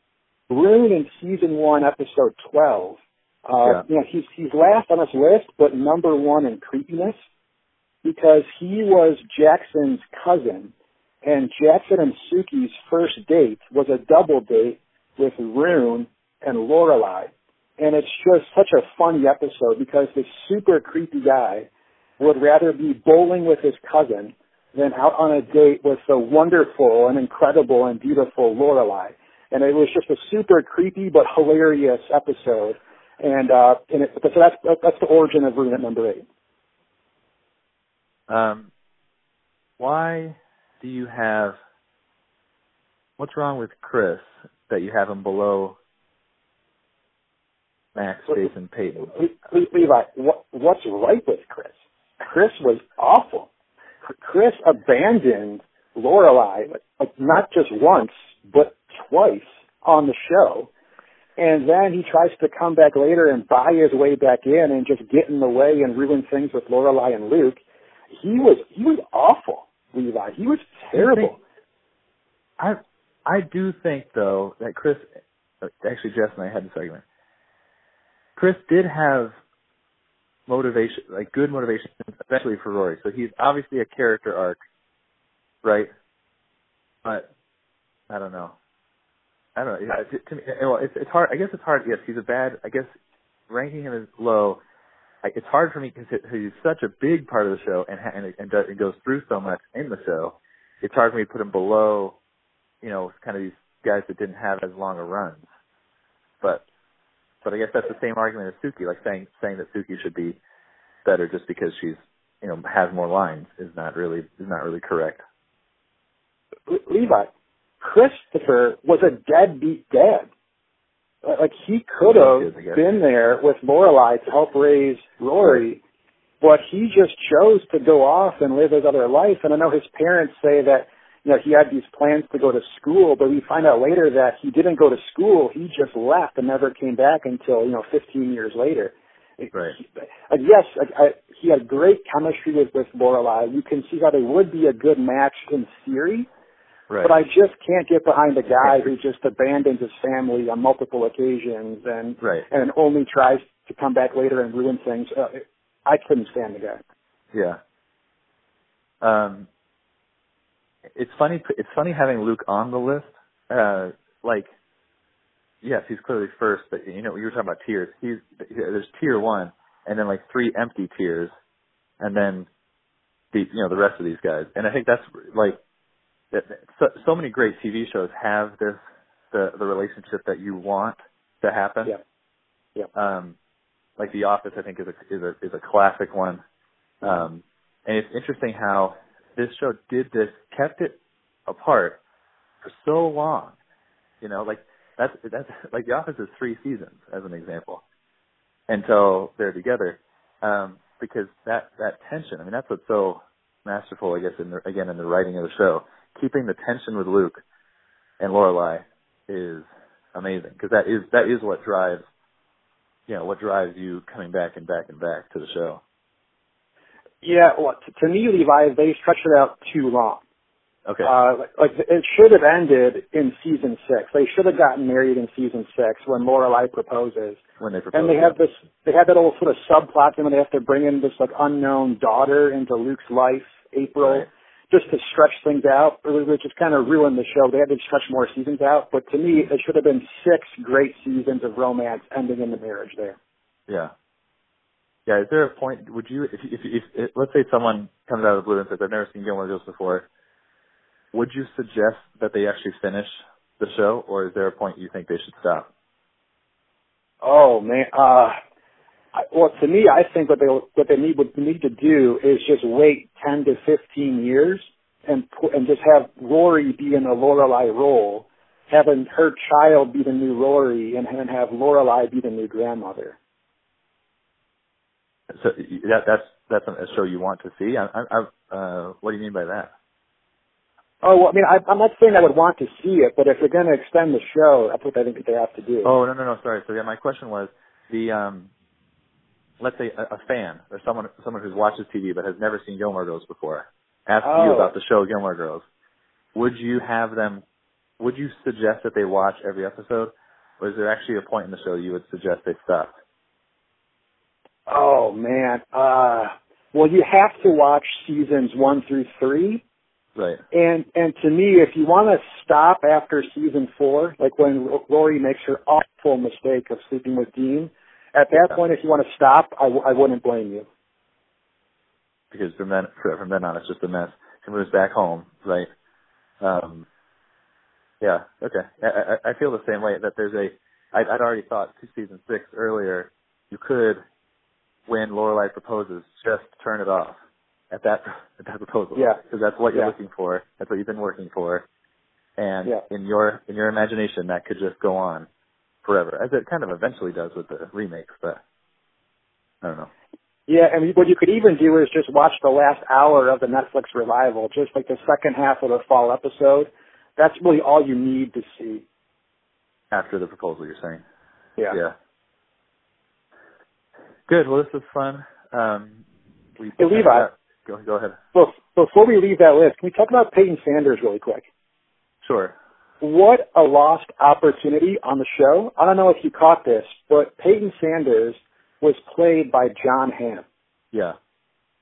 Rune in season one, episode 12. Uh, Yeah. you know, he's, he's last on this list, but number one in creepiness because he was Jackson's cousin. And Jackson and Sookie's first date was a double date with Rune and Lorelai. And it's just such a funny episode because this super creepy guy would rather be bowling with his cousin than out on a date with the wonderful and incredible and beautiful Lorelai. And it was just a super creepy but hilarious episode. And uh, and it, so that's that's the origin of Rune at number eight. Um, why do you have? What's wrong with Chris that you have him below Max, Jason, Peyton? Le- Le- Levi, what, what's right with Chris? Chris was awful. Chris abandoned Lorelai, like, not just once, but twice on the show. And then he tries to come back later and buy his way back in and just get in the way and ruin things with Lorelai and Luke. He was he was awful, Levi. He was terrible. I I do think though that Chris, uh, actually Jess and I had this argument. Chris did have motivation, like good motivation, especially for Rory. So he's obviously a character arc, right? But I don't know. I don't know. Yeah, to, me, eh, well, it's it's hard. I guess it's hard. Yes, he's a bad. I guess ranking him as low. Like it's hard for me because he's such a big part of the show and and and, does, and goes through so much in the show. It's hard for me to put him below, you know, kind of these guys that didn't have as long a runs. But but I guess that's the same argument as Sookie, like saying saying that Sookie should be better just because she's you know has more lines is not really is not really correct. Levi, Christopher was a deadbeat dad. Like he could He is, I have been there with Lorelai to help raise Rory, but he just chose to go off and live his other life. And I know his parents say that you know he had these plans to go to school, but we find out later that he didn't go to school. He just left and never came back until you know 15 years later. Right. Uh, yes, I, I, he had great chemistry with with Lorelai. You can see how they would be a good match in theory. Right. But I just can't get behind a guy who just abandons his family on multiple occasions and right. and only tries to come back later and ruin things. Uh, I couldn't stand the guy. Yeah. Um, it's funny. It's funny having Luke on the list. Uh, like, yes, he's clearly first, but you know, you were talking about tiers. He's there's tier one, and then like three empty tiers, and then the you know the rest of these guys. And I think that's like that. So, so many great TV shows have this the the relationship that you want to happen. Yeah. Yeah. Um, like The Office, I think is a is a is a classic one. Um, and it's interesting how this show did this, kept it apart for so long. You know, like that's that's like The Office is three seasons as an example until they're together. Um, because that that tension, I mean, that's what's so masterful, I guess, in the, again in the writing of the show. Keeping the tension with Luke and Lorelai is amazing because that is that is what drives you know what drives you coming back and back and back to the show. Yeah, well, to, to me, Levi, they stretched it out too long. Okay. Uh, like, like it should have ended in season six. They should have gotten married in season six when Lorelai proposes. when they propose. And they have this, they had that little sort of subplot thing where they have to bring in this like unknown daughter into Luke's life, April, Right. just to stretch things out, which just kind of ruined the show. They had to stretch more seasons out. But to me, it should have been six great seasons of romance ending in the marriage there. Yeah. Yeah. Is there a point? Would you, if, if, if, if let's say someone comes out of the blue and says, "I've never seen Gilmore Girls before," would you suggest that they actually finish the show, or is there a point you think they should stop? Oh man, uh, well, to me, I think what they what they need they need to do is just wait ten to fifteen years and pu- and just have Rory be in a Lorelai role, having her child be the new Rory, and then have Lorelai be the new grandmother. So that that's that's a show you want to see. I, I, I, uh, what do you mean by that? Oh, well, I mean, I, I'm not saying I would want to see it, but if they're going to extend the show, that's what I think that they have to do. Oh no no no sorry. So yeah, my question was the um, let's say a, a fan or someone someone who's watches TV but has never seen Gilmore Girls before asks you Oh. about the show Gilmore Girls. Would you have them? Would you suggest that they watch every episode, or is there actually a point in the show you would suggest they stop? Oh man, uh, well, you have to watch seasons one through three. Right. And and to me, if you want to stop after season four, like when Rory makes her awful mistake of sleeping with Dean, at that Yeah. point, if you want to stop, I, w- I wouldn't blame you. Because from then from then on, it's just a mess. She moves back home, right? Um, yeah. Okay. I, I, I feel the same way. That there's a. I, I'd already thought to season six earlier. You could, when Lorelai proposes, just turn it off at that at that proposal. Yeah. Because that's what you're Yeah. looking for. That's what you've been working for. And Yeah. in your in your imagination, that could just go on forever, as it kind of eventually does with the remakes. But I don't know. Yeah, and what you could even do is just watch the last hour of the Netflix revival, just like the second half of the fall episode. That's really all you need to see. After the proposal, you're saying. Yeah. Yeah. Good. Well, this was fun. Um, we Hey, Levi. Go go ahead. Well, before we leave that list, can we talk about Peyton Sanders really quick? Sure. what a lost opportunity on the show. I don't know if you caught this, but Peyton Sanders was played by John Hamm. Yeah.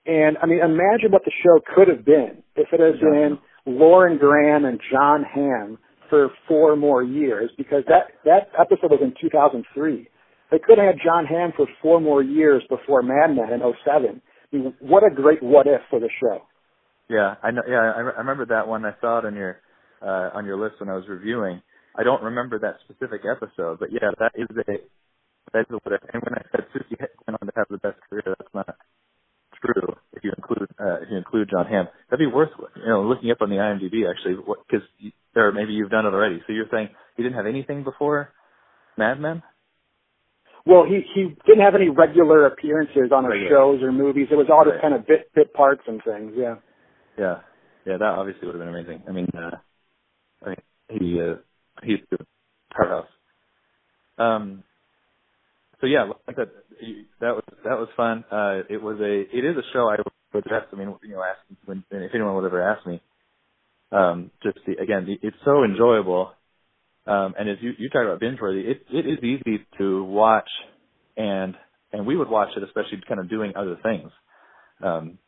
And I mean, imagine what the show could have been if it had been Lauren Graham and John Hamm for four more years, because that that episode was in 2003. They could have had John Hamm for four more years before Mad Men in 07. I mean, what a great what if for the show. Yeah. I know. Yeah. I, I remember that one. I saw it on your uh, on your list when I was reviewing. I don't remember that specific episode, but yeah, that is a that's a what if. And when I said Susie went on to have the best career, that's not true. If you include uh, if you include John Hamm, that'd be worth you know looking up on the IMDb actually because or maybe you've done it already. So you're saying he didn't have anything before Mad Men? Well, he he didn't have any regular appearances on his Regular. shows or movies. It was all just Right. kind of bit bit parts and things. Yeah. Yeah, yeah, that obviously would have been amazing. I mean, uh, I mean, he uh, he's the powerhouse. Um, so yeah, like I said, that was that was fun. Uh, it was a it is a show I would ask. I mean, you know, ask when if anyone would ever ask me. Um, just the, again, the, it's so enjoyable. Um, and as you you talk about binge worthy, it it is easy to watch and and we would watch it, especially kind of doing other things. Um,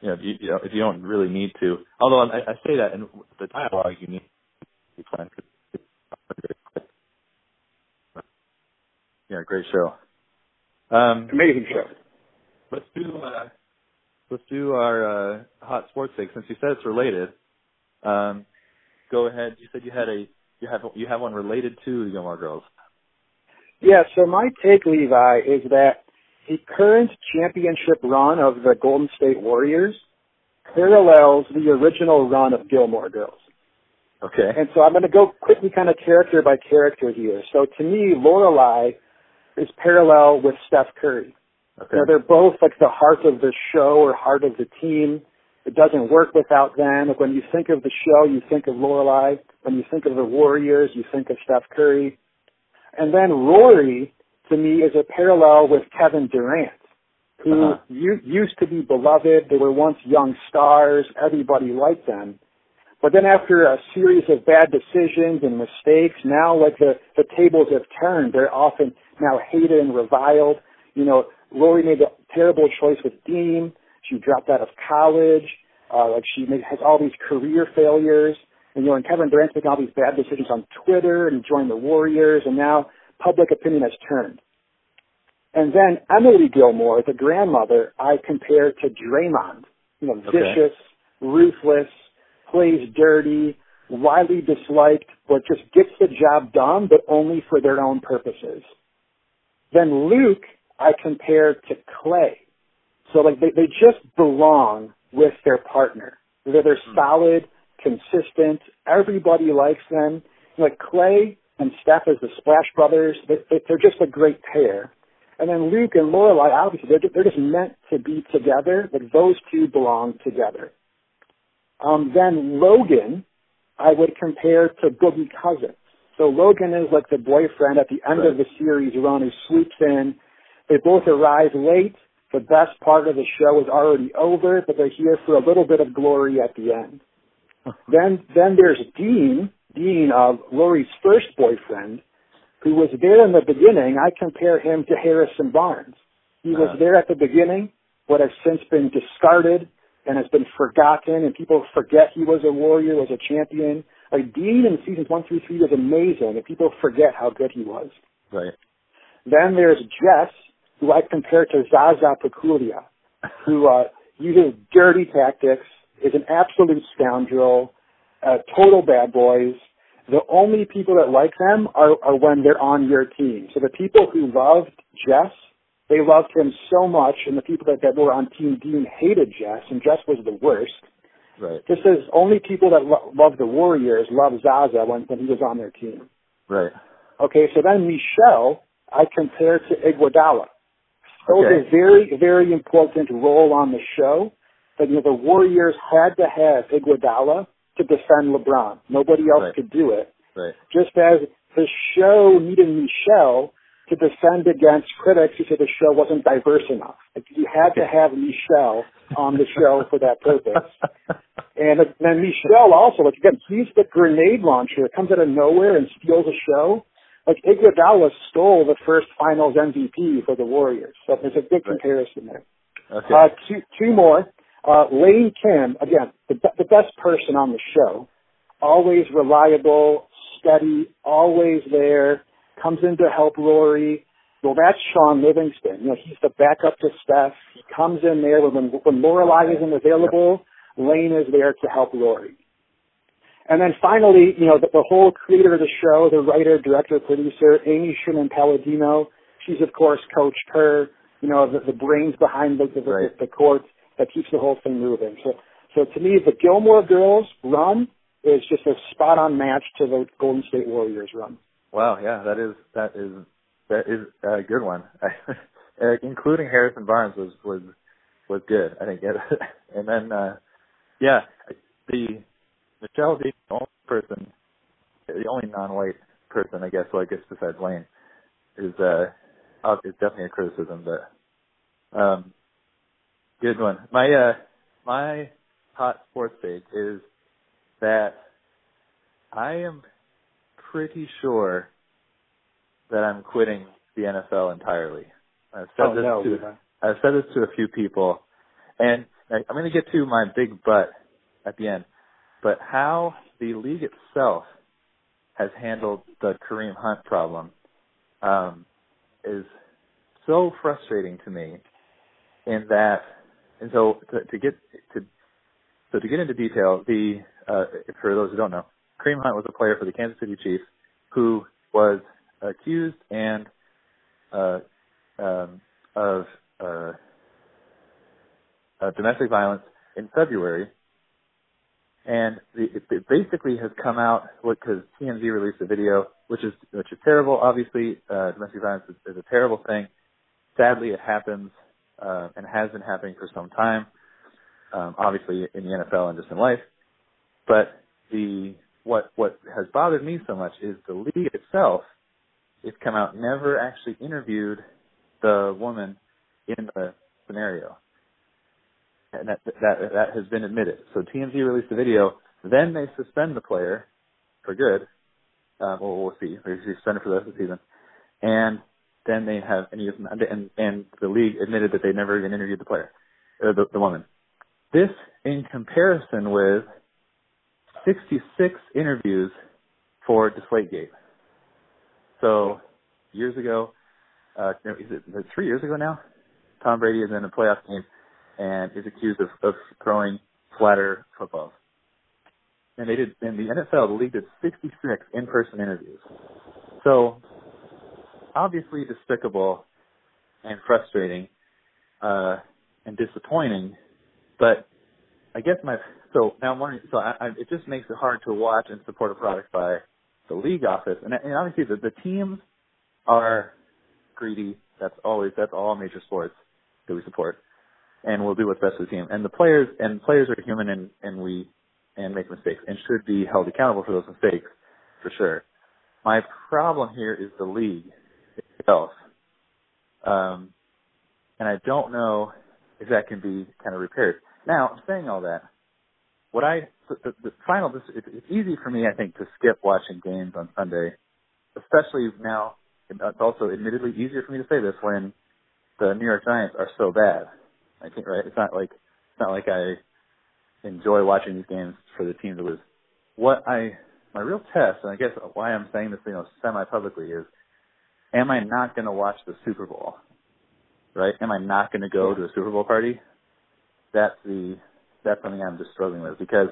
you know, if you, you know, if you don't really need to. Although I, I say that in the dialogue, you need to. Yeah, great show. Um, Amazing show. Let's do uh, let's do our uh, hot sports take. Since you said it's related, um, go ahead. You said you had a you have you have one related to the Gilmore Girls. Yeah. So my take, Levi, is that the current championship run of the Golden State Warriors parallels the original run of Gilmore Girls. Okay. And so I'm going to go quickly kind of character by character here. So to me, Lorelai is parallel with Steph Curry. Okay. You know, they're both like the heart of the show or heart of the team. It doesn't work without them. Like when you think of the show, you think of Lorelai. When you think of the Warriors, you think of Steph Curry. And then Rory, to me, is a parallel with Kevin Durant, who Uh-huh. u- used to be beloved. They were once young stars. Everybody liked them. But then after a series of bad decisions and mistakes, now like the, the tables have turned. They're often now hated and reviled. You know, Rory made a terrible choice with Dean. She dropped out of college. Uh, like she made, has all these career failures. And, you know, and Kevin Durant's making all these bad decisions on Twitter and joined the Warriors, and now public opinion has turned. And then Emily Gilmore, the grandmother, I compare to Draymond. You know, Okay. vicious, ruthless, plays dirty, widely disliked, but just gets the job done, but only for their own purposes. Then Luke, I compare to Clay. So like they, they just belong with their partner. They're, they're solid, consistent. Everybody likes them. Like Clay and Steph as the Splash Brothers, they, they, they're just a great pair. And then Luke and Lorelai, obviously, they're, they're just meant to be together. Like those two belong together. Um, then Logan, I would compare to Boogie Cousins. So Logan is like the boyfriend at the end Right. of the series run who swoops in. They both arrive late. The best part of the show is already over, but they're here for a little bit of glory at the end. then, then there's Dean, Dean of Rory's first boyfriend, who was there in the beginning. I compare him to Harrison Barnes. He was Uh. there at the beginning, but has since been discarded and has been forgotten, and people forget he was a warrior, was a champion. Like Dean in seasons one through three was amazing, and people forget how good he was. Right. Then there's Jess, who I compare to Zaza Pachulia, who uh, uses dirty tactics, is an absolute scoundrel, uh, total bad boys. The only people that like them are, are when they're on your team. So the people who loved Jess, they loved him so much, and the people that, that were on Team Dean hated Jess, and Jess was the worst. Right. Just as only people that lo- love the Warriors love Zaza when, when he was on their team. Right. Okay, so then Michel, I compare to Iguodala. Holds Okay. a very, very important role on the show. But you know, the Warriors had to have Iguodala to defend LeBron. Nobody else Right. could do it. Right. Just as the show needed Michel to defend against critics who said the show wasn't diverse enough. Like you had to have Michel on the show for that purpose. And then Michel also, like again, he's the grenade launcher comes out of nowhere and steals a show. Like Iguodala stole the first Finals MVP for the Warriors. So there's a Right. comparison there. okay. Uh, two, two more. Uh, Lane Kim, again, the, the best person on the show. Always reliable, steady, always there, comes in to help Rory. Well, that's Shaun Livingston. You know, he's the backup to Steph. He comes in there when, when Lorelai isn't available. Lane is there to help Rory. And then finally, you know, the, the whole creator of the show, the writer, director, producer, Amy Sherman Palladino. She's of course Coach Kerr, you know, the, the brains behind the, the, Right. the, court that keeps the whole thing moving. So, so to me, the Gilmore Girls run is just a spot on match to the Golden State Warriors run. Wow. Yeah. That is that is that is a good one. uh, including Harrison Barnes was was was good. I think. and then uh yeah, the Michel the only person, the only non-white person, I guess. Well, I guess besides Lane, is uh, is definitely a criticism, but um, good one. My uh, my hot sports take is that I am pretty sure that I'm quitting the NFL entirely. I've said oh this no, to Levi. I've said this to a few people, and I'm going to get to my big but at the end. But how the league itself has handled the Kareem Hunt problem um, is so frustrating to me. In that, and so to, to get to so to get into detail, the uh, for those who don't know, Kareem Hunt was a player for the Kansas City Chiefs who was accused and uh, um, of uh, uh, domestic violence in February, and it, it basically has come out because TMZ released a video, which is which is terrible. Obviously, uh, domestic violence is, is a terrible thing. Sadly, it happens uh, and has been happening for some time. Um, obviously, in the NFL and just in life, but the what what has bothered me so much is the league itself. It's come out never actually interviewed the woman in the scenario and that that that has been admitted. So TMZ released the video, then they suspend the player for good. Um, well, we'll see. They suspended for the rest of the season, and then they have and, he, and and the league admitted that they never even interviewed the player, or the, the woman. This in comparison with 66 interviews for Deflategate. So years ago, uh, is it three years ago now? Tom Brady is in a playoff game and is accused of, of throwing flatter footballs. And they did in the NFL, the league did 66 in-person interviews. So obviously despicable and frustrating uh, and disappointing. But I guess my so now I'm wondering. So I, I, it just makes it hard to watch and support a product by the league office, and, and obviously the, the teams are greedy. That's always that's all major sports that we support and we'll do what's best for the team. And the players and players are human and, and we and make mistakes and should be held accountable for those mistakes for sure. My problem here is the league itself. Um, and I don't know if that can be kind of repaired. Now, saying all that. What I the, the final this it, it's easy for me I think to skip watching games on Sunday, especially now. It's also admittedly easier for me to say this when the New York Giants are so bad. I think right. It's not like it's not like I enjoy watching these games for the team to lose. What I my real test, and I guess why I'm saying this, you know, semi publicly is, am I not going to watch the Super Bowl? Right? Am I not going to go to a Super Bowl party? That's the that's something I'm just struggling with because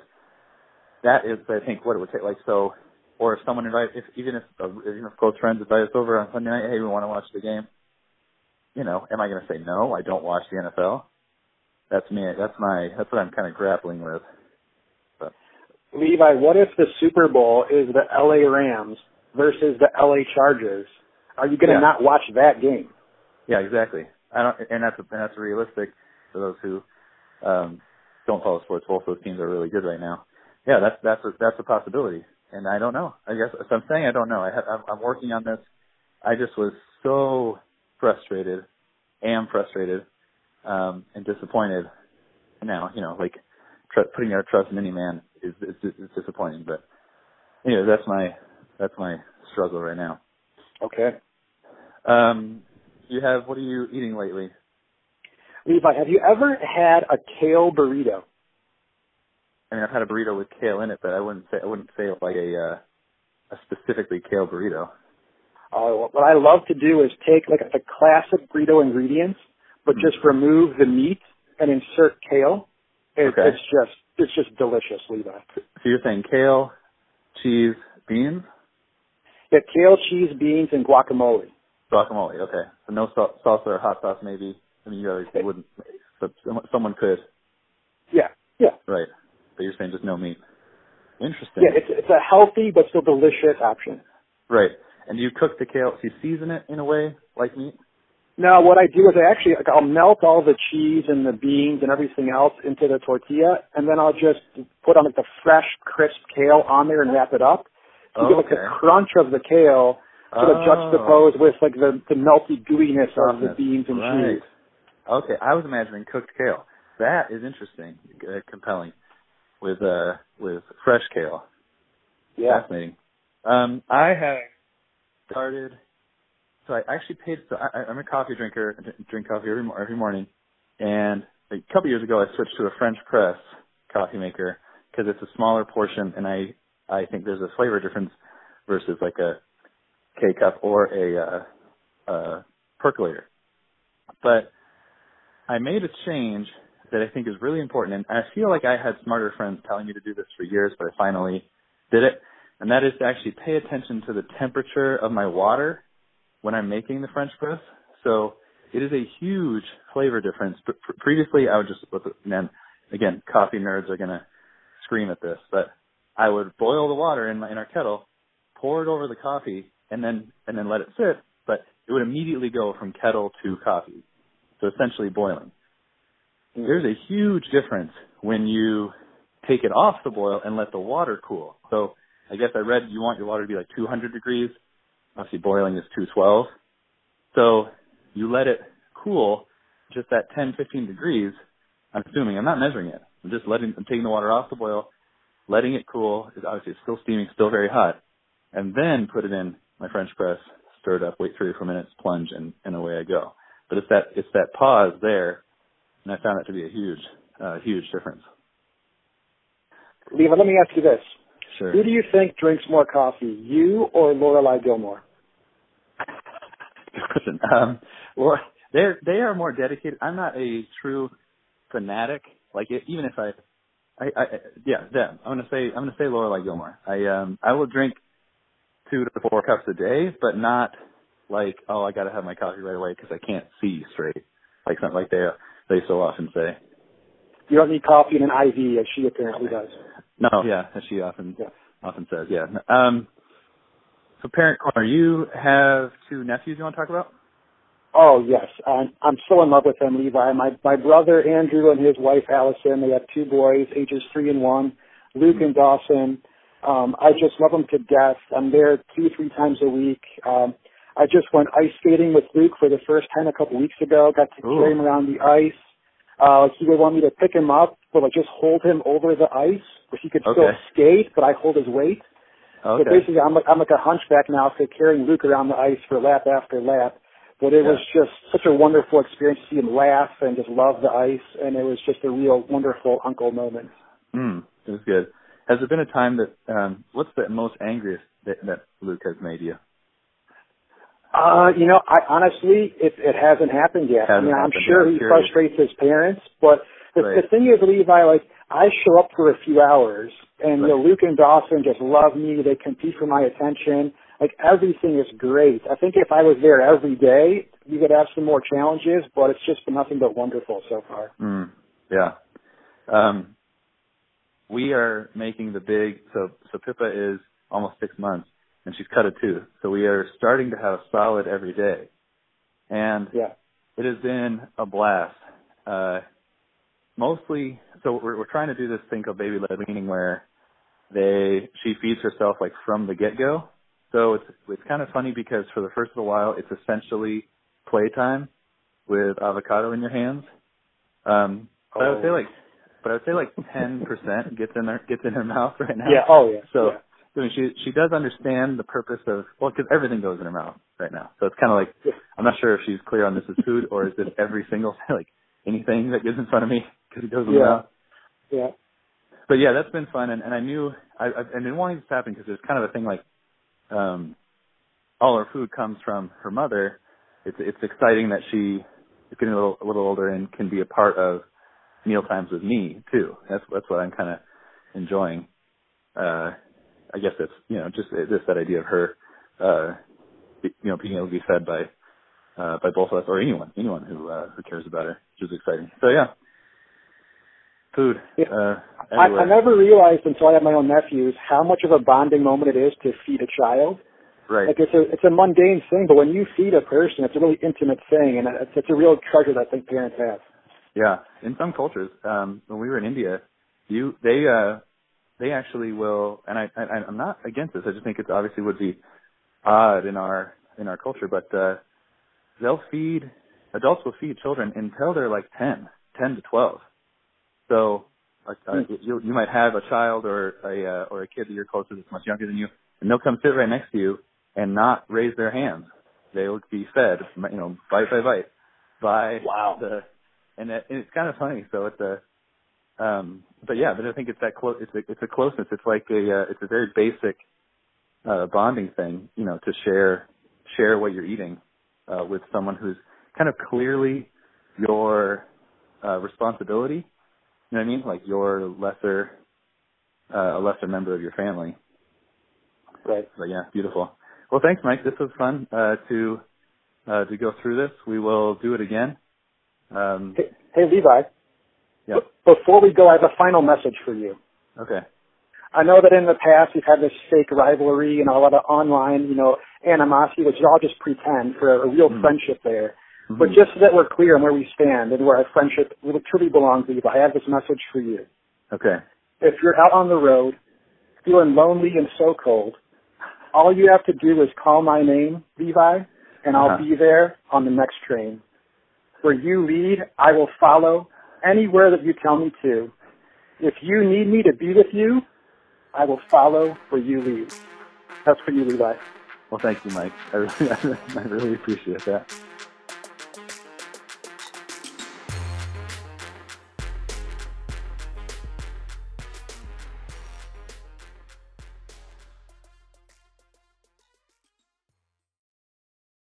that is, I think, what it would take. Like so, or if someone invite, if even if uh, even if close friends invite us over on Sunday night, hey, we want to watch the game. You know, am I going to say no? I don't watch the NFL that's me. That's my. That's what I'm kind of grappling with. But. Levi, what if the Super Bowl is the LA Rams versus the LA Chargers? Are you going to Yeah. not watch that game? Yeah, exactly. I don't, and that's and that's realistic for those who um, don't follow sports. Both those teams are really good right now. Yeah, that's that's a, that's a possibility, and I don't know. I guess if I'm saying I don't know. I have, I'm, I'm working on this. I just was so frustrated, am frustrated, um, and disappointed. Now, you know, like tr- putting our trust in any man is, is is disappointing. But anyway, that's my that's my struggle right now. Okay. Um, you have what are you eating lately? Levi, have you ever had a kale burrito? I mean, I've had a burrito with kale in it, but I wouldn't say I wouldn't say like a uh, a specifically kale burrito. Uh, what I love to do is take like the classic burrito ingredients, but Mhm. just remove the meat and insert kale. It, Okay. It's just it's just delicious, Levi. So you're saying kale, cheese, beans, Yeah, kale, cheese, beans, and guacamole. guacamole. Okay, so no sal- salsa or hot sauce, maybe. I mean, you obviously wouldn't, but someone could, Yeah, yeah, right? But you're saying just no meat. Interesting. yeah. It's it's a healthy but still delicious option. Right. And do you cook the kale? Do you season it in a way like meat? Now, what I do is I actually I'll melt all the cheese and the beans and everything else into the tortilla, and then I'll just put on like the fresh, crisp kale on there and wrap it up. So you get like Okay. the crunch of the kale sort of Oh. juxtaposed with like the the melty gooiness of the beans and Right. cheese. Okay, I was imagining cooked kale. That is interesting, uh, compelling, with uh with fresh kale. Yeah. Fascinating. Um, I have started. So I actually paid. So I, I'm a coffee drinker. Drink coffee every every morning, and a couple years ago I switched to a French press coffee maker because it's a smaller portion, and I I think there's a flavor difference versus like a K cup or a uh, uh, percolator. But I made a change that I think is really important, and I feel like I had smarter friends telling me to do this for years, but I finally did it, and that is to actually pay attention to the temperature of my water when I'm making the French press. So it is a huge flavor difference. But previously, I would just, put the, and again, coffee nerds are gonna scream at this, but I would boil the water in my in our kettle, pour it over the coffee, and then and then let it sit. But it would immediately go from kettle to coffee, so essentially boiling. Mm. There's a huge difference when you take it off the boil and let the water cool. So I guess I read you want your water to be like 200 degrees. Obviously boiling is 212. So you let it cool just at 10, 15 degrees. I'm assuming I'm not measuring it. I'm just letting, I'm taking the water off the boil, letting it cool. It's obviously it's still steaming, still very hot, and then put it in my French press, stir it up, wait three or four minutes, plunge, and, and away I go. But it's that it's that pause there, and I found that to be a huge, uh, huge difference. Levi, let me ask you this. Sure. Who do you think drinks more coffee, you or Lorelai Gilmore? Good question. Um, well, they're they are more dedicated. I'm not a true fanatic. Like even if I, I, I yeah, them. I'm gonna say I'm gonna say Lorelai Gilmore. I um I will drink two to four cups a day, but not like oh I got to have my coffee right away because I can't see straight, like something like they they so often say. You don't need coffee in an IV, as she apparently does. No, yeah, as she often yeah. often says, yeah. Um, so parent corner, you have two nephews you want to talk about? Oh yes, I'm I'm so in love with them, Levi. My my brother Andrew and his wife Allison. They have two boys, ages three and one. Luke and Dawson. Um, I just love them to death. I'm there two three times a week. Um, I just went ice skating with Luke for the first time a couple weeks ago. Got to Ooh. carry him around the ice. Uh, he would want me to pick him up, but like just hold him over the ice where he could okay. still skate, but I hold his weight. Okay. So basically, I'm like I'm like a hunchback now, for carrying Luke around the ice for lap after lap. But it yeah. was just such a wonderful experience to see him laugh and just love the ice, and it was just a real wonderful uncle moment. Mm, it was good. Has there been a time that um what's the most angriest that, that Luke has made you? Uh, you know, I honestly, it it hasn't happened yet. Hasn't I mean, I'm happened sure yet. he frustrates his parents, but the, Right. the thing is, Levi, like I show up for a few hours, and you know, Luke and Dawson just love me. They compete for my attention. Like everything is great. I think if I was there every day, we could have some more challenges, but it's just been nothing but wonderful so far. Mm, yeah. Um, we are making the big. So so Pippa is almost six months, and she's cut a tooth. So we are starting to have a solid every day, and Yeah. it has been a blast. Uh, mostly, so we're, we're trying to do this thing called baby led weaning, where they she feeds herself like from the get go. So it's it's kind of funny because for the first little while, it's essentially playtime with avocado in your hands. Um, but I would say Oh. like, but I would say like ten percent gets in her gets in her mouth right now. Yeah. Oh yeah. So yeah. I mean, she she does understand the purpose of well, because everything goes in her mouth right now. So it's kind of like I'm not sure if she's clear on this is food or is it every single like anything that gets in front of me because it goes in the Yeah. Yeah. But yeah, that's been fun, and, and I knew I I've, I've been wanting this to happen because it's kind of a thing like um all her food comes from her mother. It's it's exciting that she is getting a little a little older and can be a part of meal times with me too. That's that's what I'm kind of enjoying. Uh, I guess it's you know just just that idea of her, uh, you know, being able to be fed by uh, by both of us or anyone anyone who uh, who cares about her, which is exciting. So yeah, food. Yeah. Uh, I. I never realized until I had my own nephews how much of a bonding moment it is to feed a child. right. Like it's a it's a mundane thing, but when you feed a person, it's a really intimate thing, and it's, it's a real treasure that I think parents have. Yeah, in some cultures, um, when we were in India, you they uh, they actually will, and I, I I'm not against this. I just think it obviously would be odd in our in our culture, but uh, they'll feed adults will feed children until they're like 10, 10 to twelve. So uh, uh, you you might have a child or a uh, or a kid that you're close to that's much younger than you, and they'll come sit right next to you and not raise their hands they will be fed, you know, bite by bite by wow. the, and, it, and it's kind of funny. So it's a, um, but yeah, but I think it's that close. It's a, it's a closeness. It's like a, uh, it's a very basic uh, bonding thing, you know, to share share what you're eating uh, with someone who's kind of clearly your uh, responsibility. You know what I mean? Like your lesser uh, a lesser member of your family. Right. But yeah, beautiful. Well, thanks, Mike. This was fun uh, to uh, to go through this. We will do it again. Um, hey, hey, Levi. Yeah. B- before we go, I have a final message for you. Okay. I know that in the past we've had this fake rivalry and a lot of online, you know, animosity, which is all just pretend for a real mm friendship there. Mm-hmm. But just so that we're clear on where we stand and where our friendship really truly belongs, Levi, I have this message for you. Okay. If you're out on the road, feeling lonely and so cold, all you have to do is call my name, Levi, and I'll Uh-huh. be there on the next train. Where you lead, I will follow anywhere that you tell me to. If you need me to be with you, I will follow where you lead. That's for you, Levi. Well, thank you, Mike. I really, I really appreciate that.